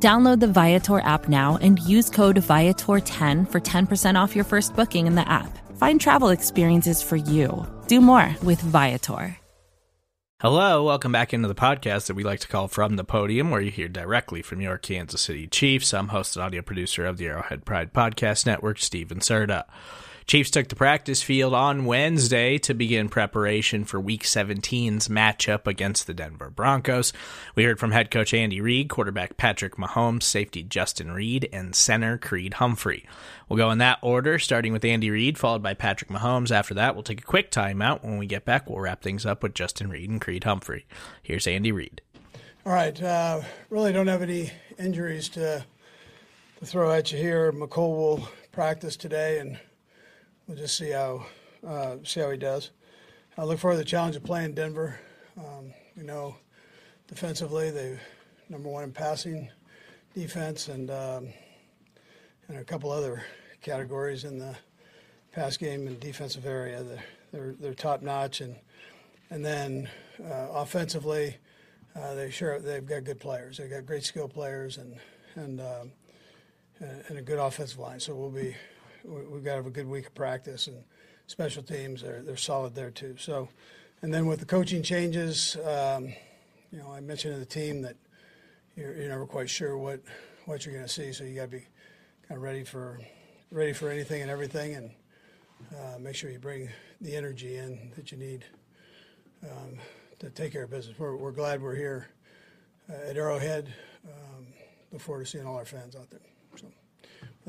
Download the Viator app now and use code Viator10 for 10% off your first booking in the app. Find travel experiences for you. Do more with Viator. Hello, welcome back into the podcast that we like to call From the Podium, where you hear directly from your Kansas City Chiefs. I'm host and audio producer of the Arrowhead Pride Podcast Network, Steven Serta. Chiefs took the practice field on Wednesday to begin preparation for Week 17's matchup against the Denver Broncos. We heard from head coach Andy Reid, quarterback Patrick Mahomes, safety Justin Reid, and center Creed Humphrey. We'll go in that order, starting with Andy Reid, followed by Patrick Mahomes. After that, we'll take a quick timeout. When we get back, we'll wrap things up with Justin Reid and Creed Humphrey. Here's Andy Reid. All right. Uh, really don't have any injuries to, to throw at you here. Mecole will practice today and we'll just see how uh, see how he does. I look forward to the challenge of playing Denver. Um, you know, defensively, they number one in passing defense, and um, and a couple other categories in the pass game and defensive area. They're they're, they're top notch, and and then uh, offensively, uh, they sure they've got good players. They've got great skill players and and um, and a good offensive line. So we'll be we've got to have a good week of practice and special teams they're they're solid there too. So, and then with the coaching changes, um, you know, I mentioned to the team that you're, you're never quite sure what what you're going to see, so you got to be kind of ready for ready for anything and everything, and uh, make sure you bring the energy in that you need um, to take care of business. We're, we're glad we're here uh, at Arrowhead. Um, look forward to seeing all our fans out there.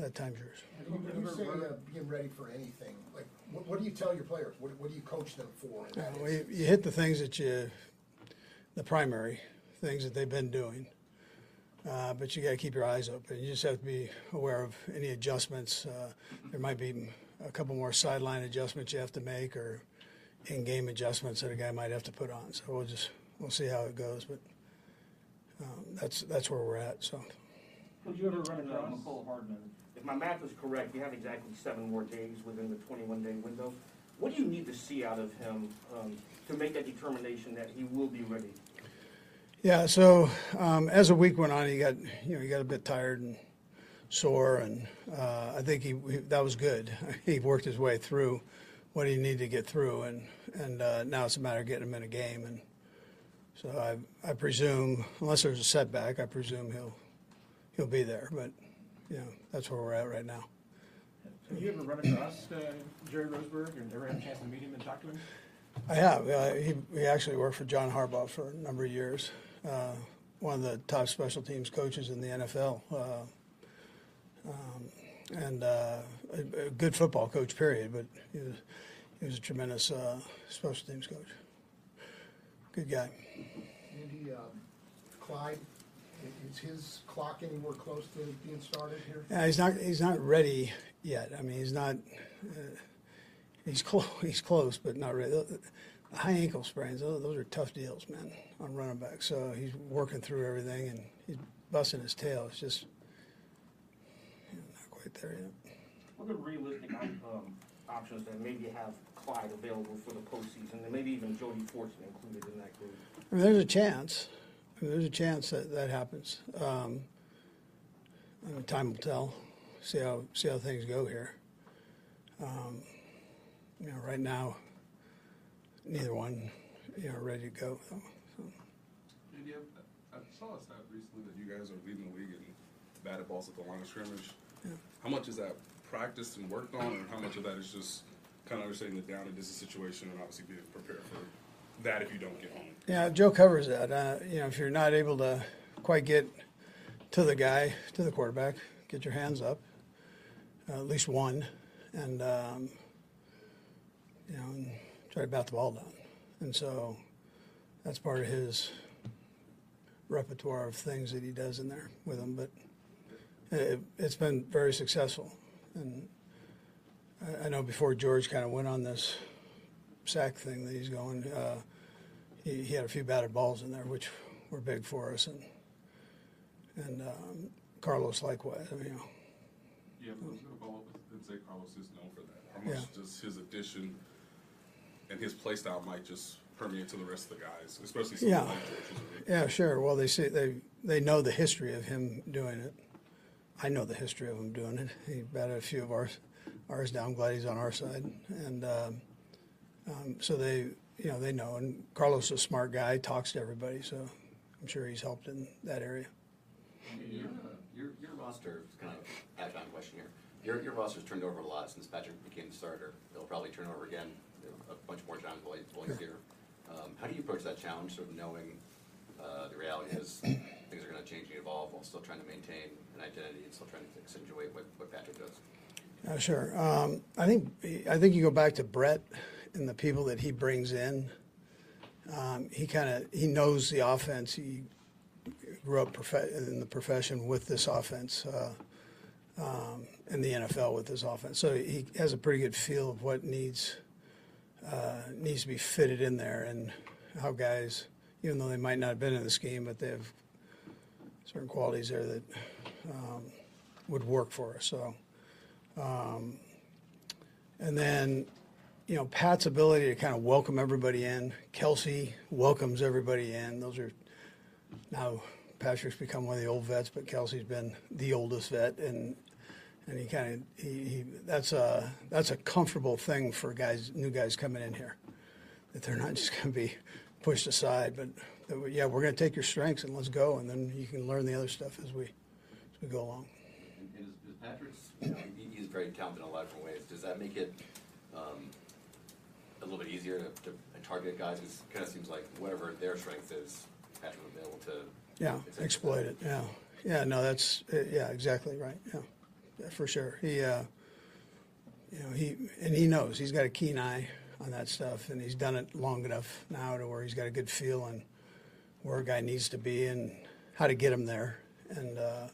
So that time's yours. When you say uh, being ready for anything, like what, what do you tell your players? What, what do you coach them for? Uh, well, you, you hit the things that you, the primary things that they've been doing. Uh, but you got to keep your eyes open. You just have to be aware of any adjustments. Uh, there might be a couple more sideline adjustments you have to make, or in-game adjustments that a guy might have to put on. So we'll just we'll see how it goes. But um, that's that's where we're at. So. Would you ever run across Mecole Hardman? If my math is correct, you have exactly seven more days within the 21-day window. What do you need to see out of him um, to make that determination that he will be ready? Yeah. So um, as the week went on, he got you know he got a bit tired and sore, and uh, I think he, he, that was good. He worked his way through what he needed to get through, and and uh, now it's a matter of getting him in a game. And so I I presume, unless there's a setback, I presume he'll he'll be there. But you know that's where we're at right now. Have you ever run across uh, Jerry Rosburg and ever had a chance to meet him and talk to him? I have. Uh, he, he actually worked for John Harbaugh for a number of years. Uh, one of the top special teams coaches in the NFL. Uh, um, and uh, a, a, good football coach, period. But he was, he was a tremendous uh, special teams coach. Good guy. Andy, um, Clyde, is his clock anywhere close to being started here? Yeah, he's not. He's not ready yet. I mean, he's not. Uh, he's close. He's close, but not ready. High ankle sprains. Those, those are tough deals, man, on running back. So he's working through everything, and he's busting his tail. It's just not quite there yet. What are the realistic um, options that maybe have Clyde available for the postseason, and maybe even Jody Fortson included in that group? I mean, there's a chance. I mean, there's a chance that that happens. Um, I mean, time will tell. See how see how things go here. Um, you know, right now, neither one, you know, ready to go. So, so. Andy, I, I saw a stat recently that you guys are leading the league in batted balls at the line of scrimmage. Yeah. How much is that practiced and worked on, and how much of that is just kind of understanding the down and distance situation and obviously being prepared for that if you don't get home? Yeah, Joe covers that. Uh, you know, if you're not able to quite get to the guy, to the quarterback, get your hands up, uh, at least one, and um, you know, and try to bat the ball down. And so that's part of his repertoire of things that he does in there with them. But it, has been very successful, and I, I know before George kind of went on this sack thing that he's going, uh, he, he had a few batted balls in there, which were big for us, and and um, Carlos likewise. I mean, you know, Yeah, but I was gonna follow up and say Carlos is known for that. How much Yeah. does his addition and his play style might just permeate to the rest of the guys, especially Yeah. like George? who's a rookie? Yeah, sure. Well, they say they they know the history of him doing it. I know the history of him doing it. He batted a few of ours ours down. I'm glad he's on our side, and um, um, so they you know they know. And Carlos is a smart guy. Talks to everybody, so I'm sure he's helped in that area. Your, uh, your, your roster, is kind of a add-on question here. Your, your roster's turned over a lot since Patrick became the starter. It'll probably turn over again, a bunch more John Boyd, Boyd's here. Um, how do you approach that challenge, sort of knowing, uh, the reality is things are gonna change and evolve while still trying to maintain an identity and still trying to accentuate what, what Patrick does? Uh, sure. Um, I think I think you go back to Brett and the people that he brings in. Um, he kind of he knows the offense. He grew up prof- in the profession with this offense, uh, um, in the NFL with this offense. So he has a pretty good feel of what needs uh, needs to be fitted in there and how guys, even though they might not have been in the scheme, but they have certain qualities there that um, would work for us. So. And then, you know, Pat's ability to kind of welcome everybody in. Kelce welcomes everybody in. Those are now Patrick's become one of the old vets, but Kelce's been the oldest vet, and and he kind of he, he that's a that's a comfortable thing for guys new guys coming in here that they're not just going to be pushed aside, but that, yeah, we're going to take your strengths and let's go, and then you can learn the other stuff as we as we go along. And, is, is Patrick's, you know, he's very talented in a lot of different ways. Does that make it, um, little bit easier to, to target guys? It kind of seems like whatever their strength is, Patrick will be able to. Yeah, exploit it. Yeah, yeah. No, that's uh, yeah, exactly right. Yeah, yeah for sure. He, uh, you know, he and he knows he's got a keen eye on that stuff, and he's done it long enough now to where he's got a good feel on where a guy needs to be and how to get him there, and uh,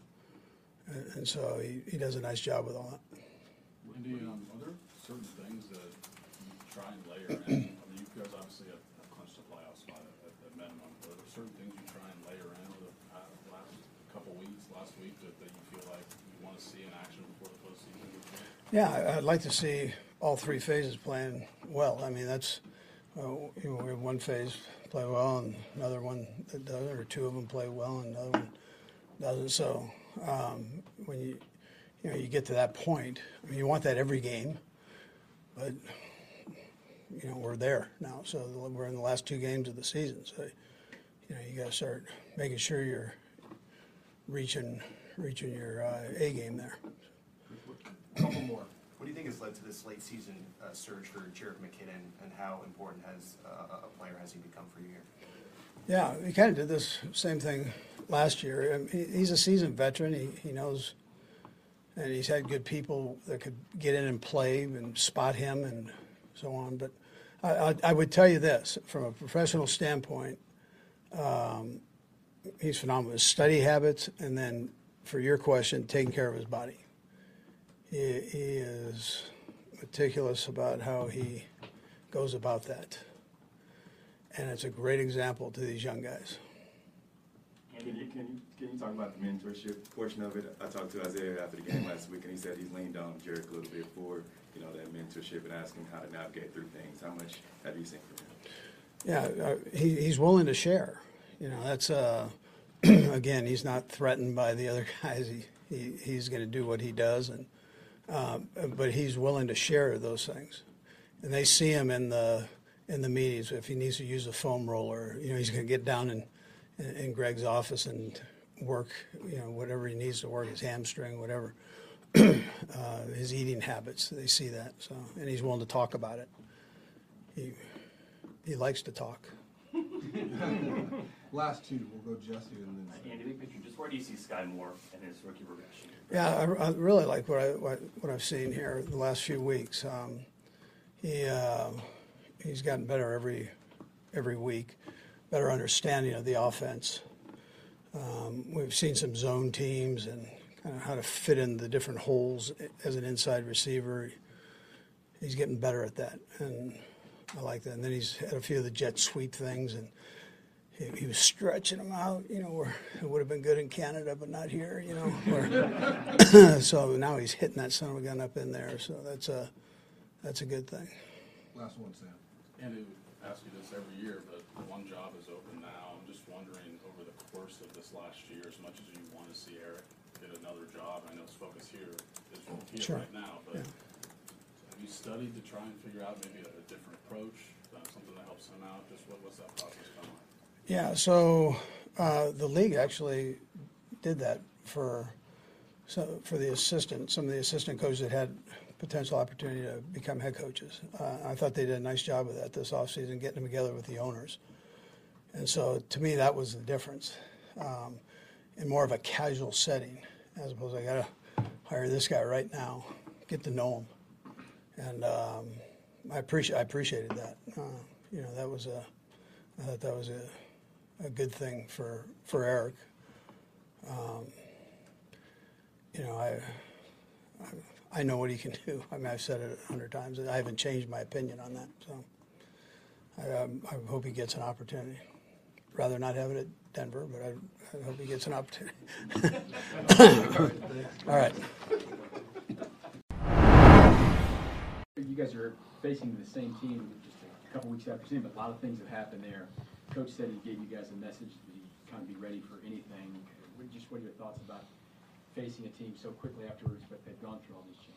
and, and so he, he does a nice job with all that. Wendy, um, are there certain things that you try and in? I mean, you guys obviously have have clinched a playoff spot at, at minimum, but are there certain things you try and in over the uh, last couple weeks, last week, that, that you feel like you want to see in action before the postseason? Yeah, I'd like to see all three phases playing well. I mean, that's, uh, you know, we have one phase play well and another one that doesn't, or two of them play well and another one doesn't. So um, when you, you know, you get to that point, I mean, you want that every game, but, you know, we're there now. So we're in the last two games of the season. So, you know, you got to start making sure you're reaching, reaching your uh, A game there. A couple more. What do you think has led to this late season uh, surge for Jerick McKinnon, and how important has uh, a player has he become for you here? Yeah, he kind of did this same thing last year. Um, he, he's a seasoned veteran. He, he knows, and he's had good people that could get in and play and spot him and so on. But I, I, would tell you this from a professional standpoint, um, he's phenomenal. His study habits, and then for your question, taking care of his body. He, he is meticulous about how he goes about that and it's a great example to these young guys. Can you, can you, can you talk about the mentorship portion of it? I talked to Isaiah after the game last week, and he said he's leaned on Jerick a little bit for, you know, that mentorship and asking how to navigate through things. How much have you seen from him? Yeah, uh, he, he's willing to share. You know, that's uh, again, he's not threatened by the other guys. He, he he's going to do what he does, and um, but he's willing to share those things, and they see him in the in the meetings. If he needs to use a foam roller, you know, he's going to get down in, in in Greg's office and work, you know, whatever he needs to work, his hamstring, whatever. uh, his eating habits, they see that. So, and he's willing to talk about it. He he likes to talk. Last two, we'll go Jesse and then. Andy, big picture, just where do you see Skyy Moore and his rookie regression? Yeah, I, I really like what I what, what I've seen here the last few weeks. Um, he uh, he's gotten better every every week, better understanding of the offense. Um, we've seen some zone teams and kind of how to fit in the different holes as an inside receiver. he's getting better at that, and I like that. And then he's had a few of the jet sweep things, and he, he was stretching them out. You know, where it would have been good in Canada, but not here. You know, where, so now he's hitting that son of a gun up in there. So that's a that's a good thing. Last one, Sam. And would ask you this every year, but one job is open now. I'm just wondering, over the course of this last year, as much as you want to see Eric get another job, I know his focus here is here Sure. right now, but have you studied to try and figure out maybe a, a different approach, uh, something that helps him out? Just what, what's that process been like? Yeah, so uh, the league actually did that for so for the assistant, some of the assistant coaches that had potential opportunity to become head coaches. Uh, I thought they did a nice job of that this offseason, getting them together with the owners. And so to me, that was the difference um, in more of a casual setting, as opposed to I got to hire this guy right now, get to know him. And um, I appreciate I appreciated that. Uh, you know, that was a I thought that was a, a good thing for for Eric. Um, you know, I, I I know what he can do. I mean, I've said it a hundred times. I haven't changed my opinion on that. So I, um, I hope he gets an opportunity. Rather not have it at Denver, but I, I hope he gets an opportunity. All right. You guys are facing the same team just a couple weeks after seeing, but a lot of things have happened there. Coach said he gave you guys a message that you kind of be ready for anything. Just what are your thoughts about facing a team so quickly afterwards, but they've gone through all these changes?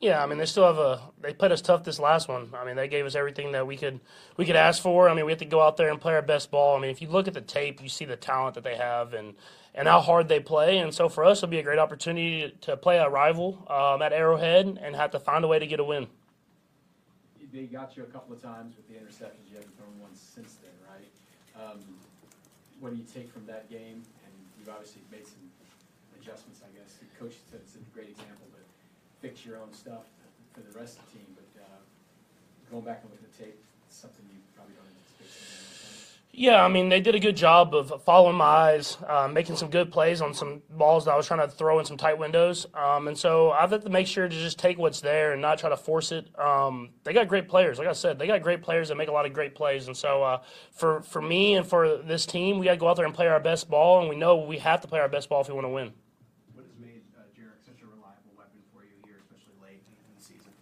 Yeah, I mean they still have a they played us tough this last one. I mean they gave us everything that we could we could ask for. I mean we have to go out there and play our best ball. I mean if you look at the tape, you see the talent that they have and and how hard they play. And so for us, it'll be a great opportunity to play a rival um, at Arrowhead and have to find a way to get a win. They got you a couple of times with the interceptions. You haven't thrown one since then, right? Um, what do you take from that game? And you've obviously made some adjustments, I guess. Coach said it's a great example, but fix your own stuff for the rest of the team. But uh, going back and looking at the tape, it's something you probably don't anticipate. Yeah, I mean they did a good job of following my eyes, uh, making some good plays on some balls that I was trying to throw in some tight windows. Um, and so I've had to make sure to just take what's there and not try to force it. Um, they got great players, like I said, they got great players that make a lot of great plays. And so uh, for for me and for this team, we got to go out there and play our best ball, and we know we have to play our best ball if we want to win. What has made uh, Jerick such a reliable weapon for you here, especially late in the season?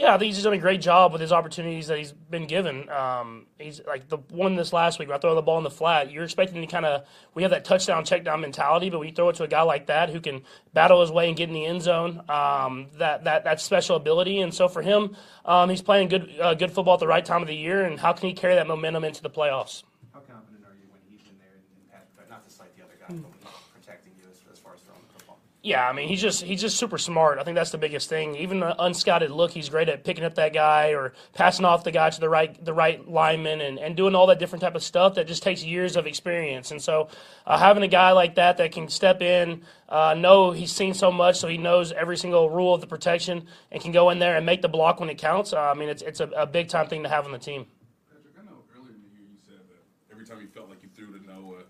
Yeah, I think he's done a great job with his opportunities that he's been given. Um, he's like the one this last week where I throw the ball in the flat. You're expecting to kind of we have that touchdown check down mentality, but when you throw it to a guy like that who can battle his way and get in the end zone, um, that that that special ability. And so for him, um, he's playing good uh, good football at the right time of the year. And how can he carry that momentum into the playoffs? How confident are you when he's in there and pass protect? Not to cite the other guy, but when he's protecting you as, as far as throwing the football? Yeah, I mean he's just he's just super smart. I think that's the biggest thing. Even the unscouted look, he's great at picking up that guy or passing off the guy to the right the right lineman and, and doing all that different type of stuff that just takes years of experience. And so uh, having a guy like that that can step in, uh, know he's seen so much, so he knows every single rule of the protection and can go in there and make the block when it counts. Uh, I mean it's it's a, a big time thing to have on the team. Patrick, I know earlier in the year you said that every time you felt like you threw to Noah,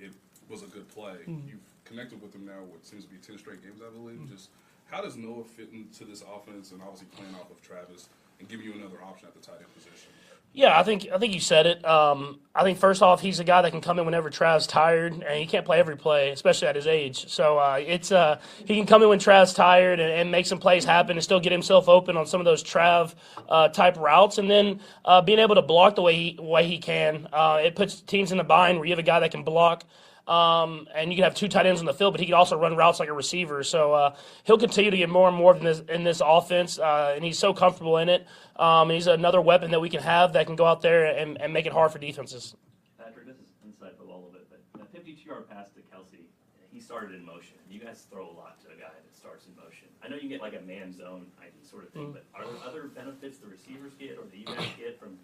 it was a good play. Mhm. Connected with him now, what seems to be 10 straight games, I believe. Just how does Noah fit into this offense and obviously playing off of Travis and giving you another option at the tight end position? Yeah, I think I think you said it. Um, I think first off, he's a guy that can come in whenever Trav's tired, and he can't play every play, especially at his age. So uh, it's uh, he can come in when Trav's tired and, and make some plays happen, and still get himself open on some of those Trav uh, type routes, and then uh, being able to block the way he way he can. Uh, it puts teams in a bind where you have a guy that can block. Um, and you can have two tight ends on the field, but he can also run routes like a receiver. So uh, he'll continue to get more and more in this in this offense, uh, and he's so comfortable in it. Um, and he's another weapon that we can have that can go out there and, and make it hard for defenses. Patrick, this is insightful a little bit, but a 52-yard pass to Kelce, he started in motion. You guys throw a lot to a guy that starts in motion. I know you get like a man zone ID sort of thing, Mm. but are there other benefits the receivers get or the you guys get from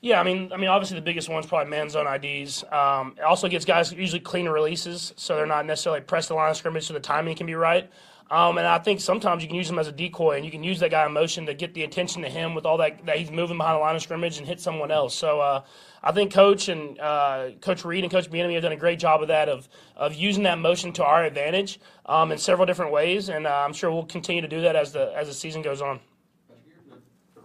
Yeah, I mean, I mean, obviously the biggest one's probably man zone IDs. Um, it also gets guys usually clean releases, so they're not necessarily pressed the line of scrimmage, so the timing can be right. Um, and I think sometimes you can use him as a decoy, and you can use that guy in motion to get the attention to him with all that that he's moving behind the line of scrimmage and hit someone else. So uh, I think Coach and uh, Coach Reid and Coach Bieniemy have done a great job of that of of using that motion to our advantage um, in several different ways, and uh, I'm sure we'll continue to do that as the as the season goes on.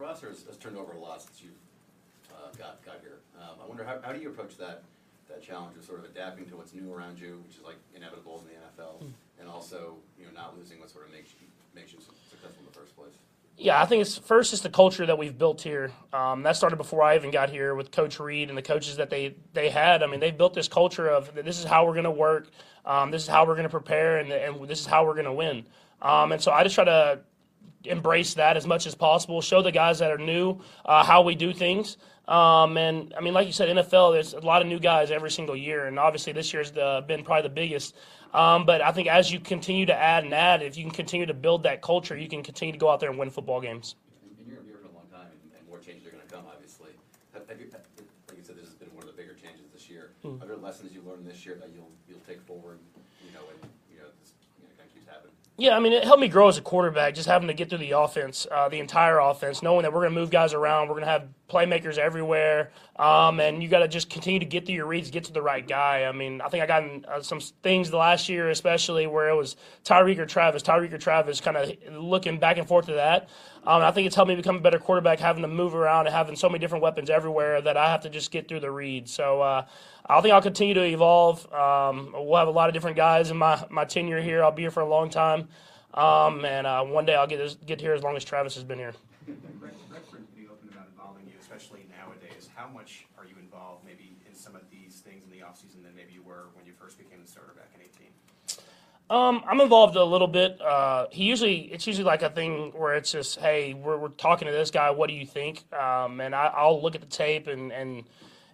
The roster has, has turned over a lot since you've uh, got got here. Um, I wonder how, how do you approach that that challenge of sort of adapting to what's new around you, which is like inevitable in the NFL, Hmm. and also you know not losing what sort of makes you makes you successful in the first place. Yeah, I think it's first it's the culture that we've built here. Um, that started before I even got here with Coach Reid and the coaches that they they had. I mean, they built this culture of this is how we're going to work, um, this is how we're going to prepare, and, and this is how we're going to win. Um, and so I just try to embrace that as much as possible. Show the guys that are new uh, how we do things. Um, and I mean, like you said, NFL, there's a lot of new guys every single year, and obviously this year's the, been probably the biggest. Um, but I think as you continue to add and add, if you can continue to build that culture, you can continue to go out there and win football games. And you're here for a long time, and, and more changes are going to come, obviously. Have, have you, like you said, this has been one of the bigger changes this year. Hmm. Are there lessons you learned this year that you'll you'll take forward, Yeah, I mean, it helped me grow as a quarterback, just having to get through the offense, uh, the entire offense, knowing that we're going to move guys around, we're going to have playmakers everywhere, um, and you got to just continue to get through your reads, get to the right guy. I mean, I think I got in, uh, some things the last year, especially where it was Tyreek or Travis, Tyreek or Travis, kind of looking back and forth to that. Um, I think it's helped me become a better quarterback, having to move around and having so many different weapons everywhere that I have to just get through the reads. So uh, I think I'll continue to evolve. Um, we'll have a lot of different guys in my, my tenure here. I'll be here for a long time. Um, and uh, one day I'll get this, get here as long as Travis has been here. Brett, Brett's pretty open about involving you, especially nowadays. How much are you involved maybe in some of these things in the offseason than maybe you were when you first became the starter back in 18? Um, I'm involved a little bit. Uh, he usually, it's usually like a thing where it's just, hey, we're, we're talking to this guy. What do you think? Um, and I, I'll look at the tape and and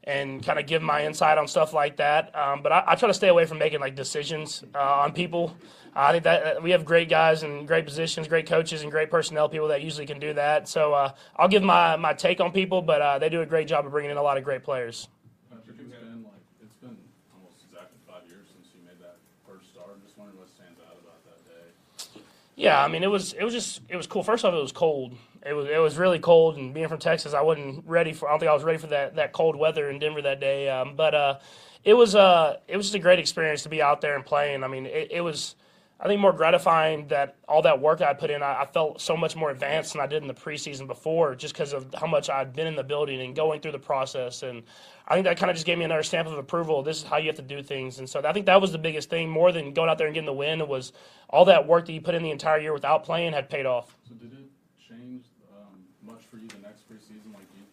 and kind of give my insight on stuff like that. Um, but I, I try to stay away from making like decisions uh, on people. I think that we have great guys and great positions, great coaches, and great personnel people that usually can do that. So uh, I'll give my, my take on people, but uh, they do a great job of bringing in a lot of great players. Patrick, it's been like, it's been almost exactly five years since you made that first start. Just wondering what stands out about that day. Yeah, I mean it was it was just it was cool. First off, it was cold. It was it was really cold, and being from Texas, I wasn't ready for. I don't think I was ready for that that cold weather in Denver that day. Um, but uh, it was uh it was just a great experience to be out there and playing. I mean, it, it was. I think more gratifying that all that work I put in, I, I felt so much more advanced than I did in the preseason before, just because of how much I'd been in the building and going through the process. And I think that kind of just gave me another stamp of approval. This is how you have to do things. And so I think that was the biggest thing, more than going out there and getting the win. Was all that work that you put in the entire year without playing had paid off. So did it change um, much for you the next preseason, like you,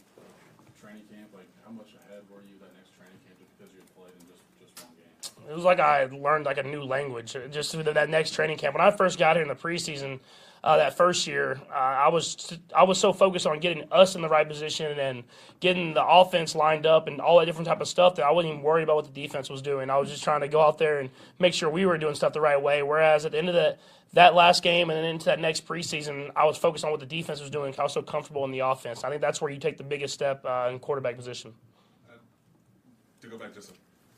training camp? Like how much ahead were you that next training camp just because you had played in just, just one game? It was like I learned like a new language uh, just through that next training camp. When I first got here in the preseason, uh, that first year, uh, I was I was so focused on getting us in the right position and getting the offense lined up and all that different type of stuff that I wasn't even worried about what the defense was doing. I was just trying to go out there and make sure we were doing stuff the right way. Whereas at the end of that that last game and then into that next preseason, I was focused on what the defense was doing. I was so comfortable in the offense. I think that's where you take the biggest step uh, in quarterback position. To go back just a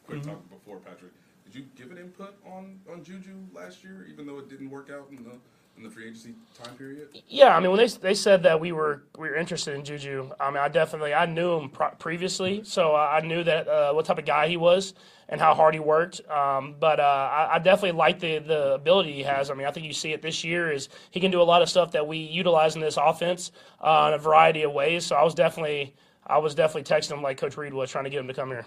quick Mhm. talk before Patrick, did you give an input on on Juju last year, even though it didn't work out in the in the free agency time period? Yeah, I mean when they they said that we were we were interested in Juju, I mean I definitely I knew him pro- previously, so I knew that uh, what type of guy he was and how hard he worked. Um, but uh, I, I definitely like the the ability he has. I mean I think you see it this year is he can do a lot of stuff that we utilize in this offense uh, in a variety of ways. So I was definitely I was definitely texting him like Coach Reid was trying to get him to come here.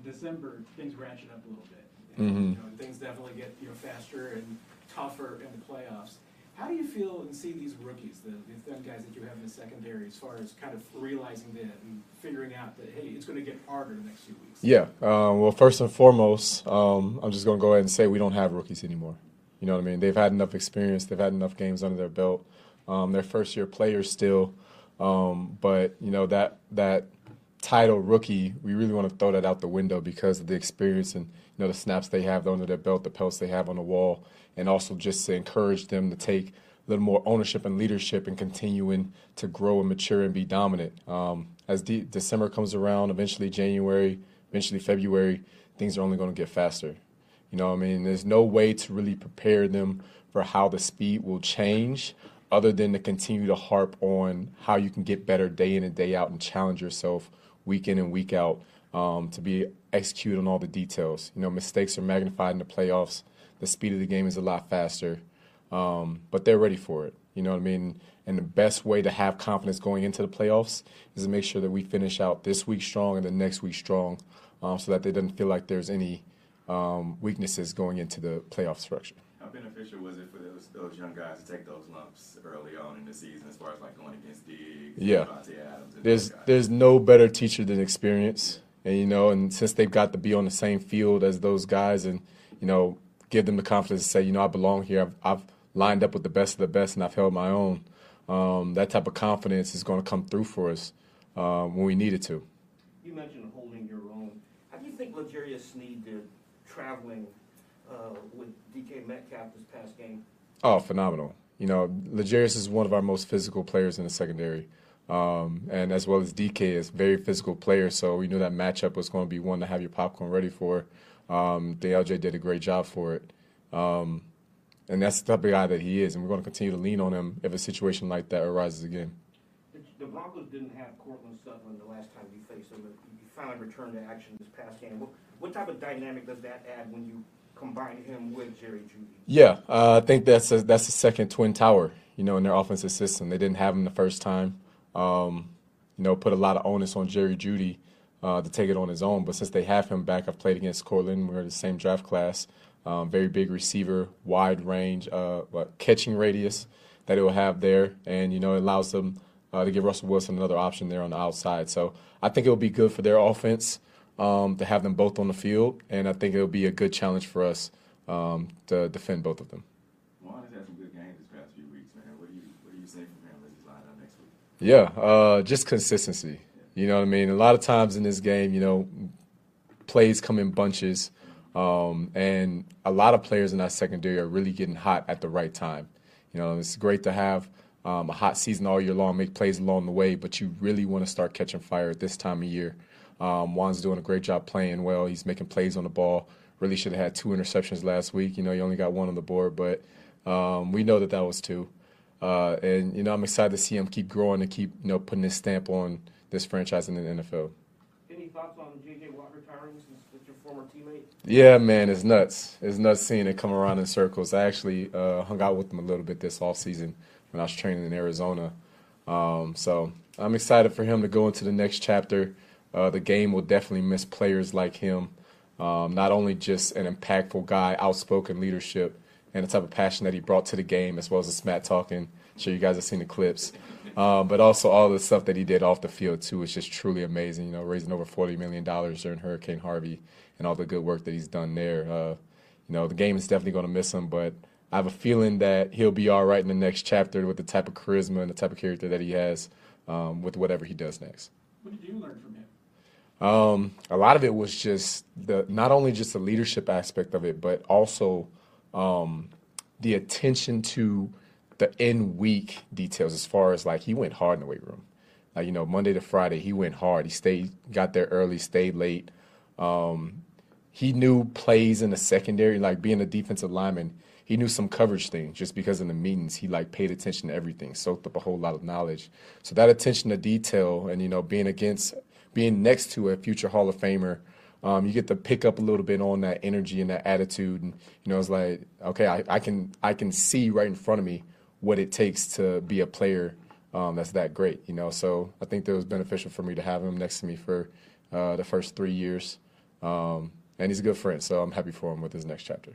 December, things ratchet up a little bit. Mhm. You know, things definitely get, you know, faster and tougher in the playoffs. How do you feel and see these rookies, the, the young guys that you have in the secondary, as far as kind of realizing that and figuring out that, hey, it's going to get harder in the next few weeks? Yeah. Uh, well, first and foremost, um, I'm just going to go ahead and say we don't have rookies anymore. You know what I mean? They've had enough experience. They've had enough games under their belt. Um, they're first year players still. Um, but, you know, that, that title rookie, we really want to throw that out the window because of the experience and, you know, the snaps they have under their belt, the pelts they have on the wall and also just to encourage them to take a little more ownership and leadership and continuing to grow and mature and be dominant. Um, as de- December comes around, eventually January, eventually February, things are only going to get faster. You know, I mean, there's no way to really prepare them for how the speed will change other than to continue to harp on how you can get better day in and day out and challenge yourself week in and week out um, to be execute on all the details. You know, mistakes are magnified in the playoffs the speed of the game is a lot faster. Um, but they're ready for it. You know what I mean? And the best way to have confidence going into the playoffs is to make sure that we finish out this week strong and the next week strong, um, so that they doesn't feel like there's any um, weaknesses going into the playoff structure. How beneficial was it for those those young guys to take those lumps early on in the season, as far as like going against Diggs, yeah. There's there's no better teacher than experience, and you know, and since they've got to be on the same field as those guys, and you know, give them the confidence to say, you know, I belong here. I've, I've lined up with the best of the best, and I've held my own. Um, that type of confidence is going to come through for us uh, when we need it to. You mentioned holding your own. How do you think L'Jarius Sneed did traveling uh, with DK Metcalf this past game? Oh, phenomenal. You know, L'Jarius is one of our most physical players in the secondary. Um, and as well as DK is very physical player, so we knew that matchup was going to be one to have your popcorn ready for. Um, DLJ did a great job for it. Um, and that's the type of guy that he is, and we're going to continue to lean on him if a situation like that arises again. The Broncos didn't have Courtland Sutton the last time you faced them, but you finally returned to action this past game. What, what type of dynamic does that add when you combine him with Jerry Jeudy? Yeah, uh, I think that's a, that's the second twin tower, you know, in their offensive system. They didn't have him the first time. Um, you know, put a lot of onus on Jerry Jeudy uh, to take it on his own. But since they have him back, I've played against Courtland. We're the same draft class. Um, very big receiver, wide range, uh, what, catching radius that it will have there, and you know it allows them uh, to give Russell Wilson another option there on the outside. So I think it will be good for their offense um, to have them both on the field, and I think it will be a good challenge for us um, to defend both of them. Juan has had some good games this past few weeks, man. What do you what do you say from him as he's lined up next week? Yeah, uh, just consistency. You know what I mean? A lot of times in this game, you know, plays come in bunches, um, and a lot of players in that secondary are really getting hot at the right time. You know, it's great to have um, a hot season all year long, make plays along the way, but you really want to start catching fire at this time of year. Um, Juan's doing a great job playing well. He's making plays on the ball. Really should have had two interceptions last week. You know, he only got one on the board, but um, we know that that was two. Uh, and you know, I'm excited to see him keep growing and keep you know putting his stamp on this franchise in the NFL. Any thoughts on J.J. Watt retiring since it's your former teammate? Yeah, man, it's nuts. It's nuts seeing it come around in circles. I actually uh, hung out with him a little bit this off season when I was training in Arizona. Um, so I'm excited for him to go into the next chapter. Uh, the game will definitely miss players like him. Um, not only just an impactful guy, outspoken leadership, and the type of passion that he brought to the game, as well as the smack talking. I'm sure you guys have seen the clips. Um, but also all the stuff that he did off the field too is just truly amazing. You know, raising over forty million dollars during Hurricane Harvey and all the good work that he's done there. Uh, you know, the game is definitely going to miss him, but I have a feeling that he'll be all right in the next chapter with the type of charisma and the type of character that he has um, with whatever he does next. What did you learn from him? Um, a lot of it was just the not only just the leadership aspect of it, but also um, the attention to the in week details as far as like he went hard in the weight room. Like, you know, Monday to Friday, he went hard. He stayed, got there early, stayed late. Um, he knew plays in the secondary, like being a defensive lineman. He knew some coverage things just because in the meetings he like paid attention to everything, soaked up a whole lot of knowledge. So that attention to detail and you know being against, being next to a future Hall of Famer, um, you get to pick up a little bit on that energy and that attitude. And you know it's like okay, I, I can I can see right in front of me what it takes to be a player um, that's that great, you know. So I think that was beneficial for me to have him next to me for uh, the first three years, um, and he's a good friend. So I'm happy for him with his next chapter.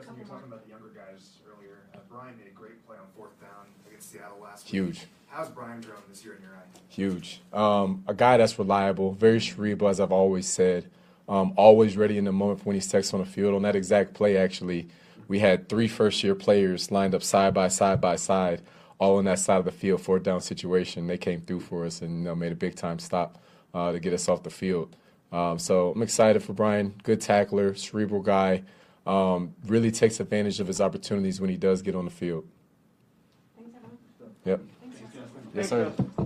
Justin, you're talking about the younger guys earlier, Bryan made a great play on fourth down against Seattle last week. Huge. How's Bryan grown this year in your eye? Huge. Um, a guy that's reliable, very cerebral, as I've always said. Um, always ready in the moment when he's texted on the field. On that exact play, actually, we had three first year players lined up side by side by side, all on that side of the field, fourth down situation. They came through for us and you know, made a big time stop uh, to get us off the field. Um, so I'm excited for Bryan. Good tackler, cerebral guy. Um, really takes advantage of his opportunities when he does get on the field. Yep. Yes, sir. Congrats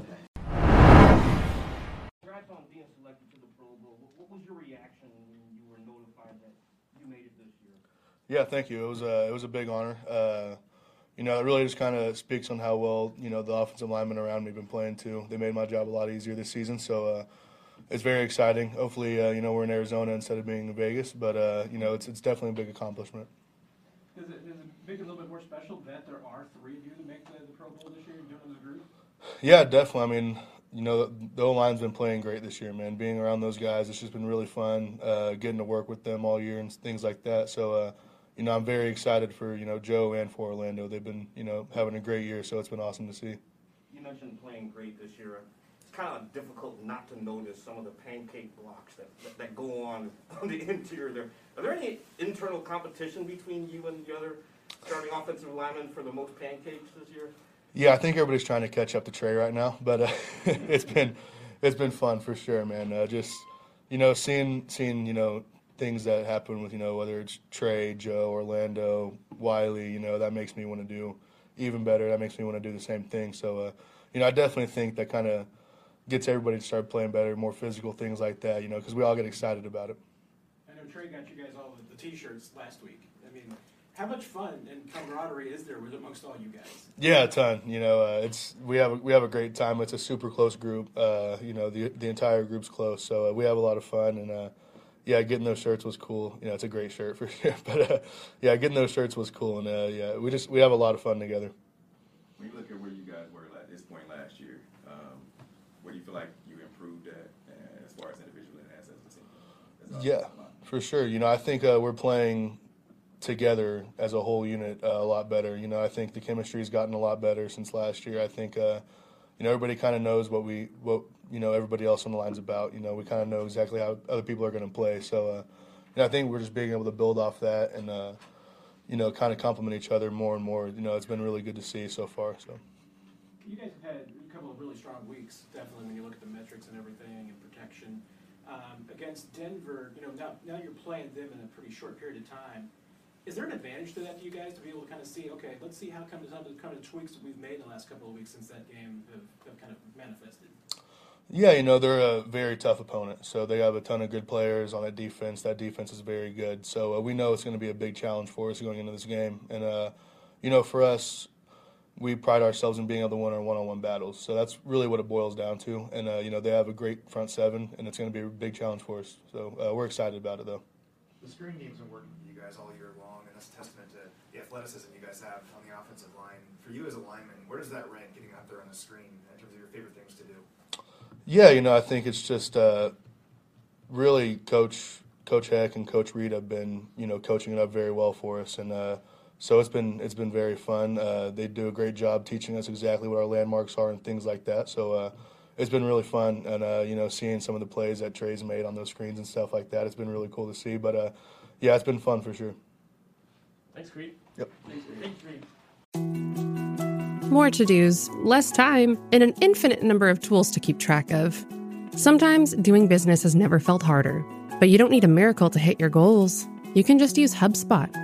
on being selected to the Pro Bowl. What- What was your reaction when you were notified that you made it this year? Yeah, thank you. It was a it was a big honor. Uh, you know, it really just kind of speaks on how well you know the offensive linemen around me have been playing too. They made my job a lot easier this season, so uh, it's very exciting. Hopefully, uh, you know we're in Arizona instead of being in Vegas, but uh, you know it's it's definitely a big accomplishment. Does it, does it make it a little bit more special that there are three of you that make the, the Pro Bowl this year and doing it as a group? Yeah, definitely. I mean, you know, the O line's been playing great this year, man. Being around those guys, it's just been really fun. Uh, getting to work with them all year and things like that. So, uh, you know, I'm very excited for you know Joe and for Orlando. They've been you know having a great year, so it's been awesome to see. You mentioned playing great this year. Kind of difficult not to notice some of the pancake blocks that, that, that go on on the interior there. Are there any internal competition between you and the other starting offensive linemen for the most pancakes this year? Yeah, I think everybody's trying to catch up to Trey right now, but uh, it's been it's been fun for sure, man. Uh, just you know, seeing seeing you know things that happen with you know whether it's Trey, Joe, Orlando, Wylie, you know that makes me want to do even better. That makes me want to do the same thing. So uh, you know, I definitely think that kind of gets everybody to start playing better, more physical things like that. You know, because we all get excited about it. I know Trey got you guys all the, the T-shirts last week. I mean, how much fun and camaraderie is there with amongst all you guys? Yeah, a ton. You know, uh, it's we have a, we have a great time. It's a super close group. Uh, you know, the the entire group's close, so uh, we have a lot of fun. And uh, yeah, getting those shirts was cool. You know, it's a great shirt for sure. But uh, yeah, getting those shirts was cool. And uh, yeah, we just we have a lot of fun together. When you look at where you guys were at this point last year, um, where do you feel like you improved at, uh, as far as individually and as, as a team? As a- Yeah, for sure. You know, I think uh, we're playing together as a whole unit uh, a lot better. You know, I think the chemistry's gotten a lot better since last year. I think uh, you know everybody kind of knows what we what you know everybody else on the line's about. You know, we kind of know exactly how other people are going to play. So, uh, you know, I think we're just being able to build off that and uh, you know kind of complement each other more and more. You know, it's been really good to see so far. So. You guys have had a couple of really strong weeks, definitely when you look at the metrics and everything and protection. Um, against Denver, you know, now, now you're playing them in a pretty short period of time. Is there an advantage to that to you guys to be able to kind of see, okay, let's see how come some of the kind of tweaks that we've made in the last couple of weeks since that game have, have kind of manifested? Yeah, you know, they're a very tough opponent. So they have a ton of good players on that defense. That defense is very good. So uh, we know it's going to be a big challenge for us going into this game. And, uh, you know, for us, we pride ourselves in being able to win our one-on-one battles. So that's really what it boils down to. And, uh, you know, they have a great front seven, and it's going to be a big challenge for us. So uh, we're excited about it, though. The screen game's been working for you guys all year long, and that's a testament to the athleticism you guys have on the offensive line. For you as a lineman, where does that rank getting out there on the screen in terms of your favorite things to do? Yeah, you know, I think it's just uh, really Coach Coach Heck and Coach Reid have been, you know, coaching it up very well for us, and uh, so it's been it's been very fun. Uh, they do a great job teaching us exactly what our landmarks are and things like that. So uh, it's been really fun, and uh, you know, seeing some of the plays that Trey's made on those screens and stuff like that, it's been really cool to see. But uh, yeah, it's been fun for sure. Thanks, Creed. Yep. Thanks, Creed. More to dos, less time, and an infinite number of tools to keep track of. Sometimes doing business has never felt harder, but you don't need a miracle to hit your goals. You can just use HubSpot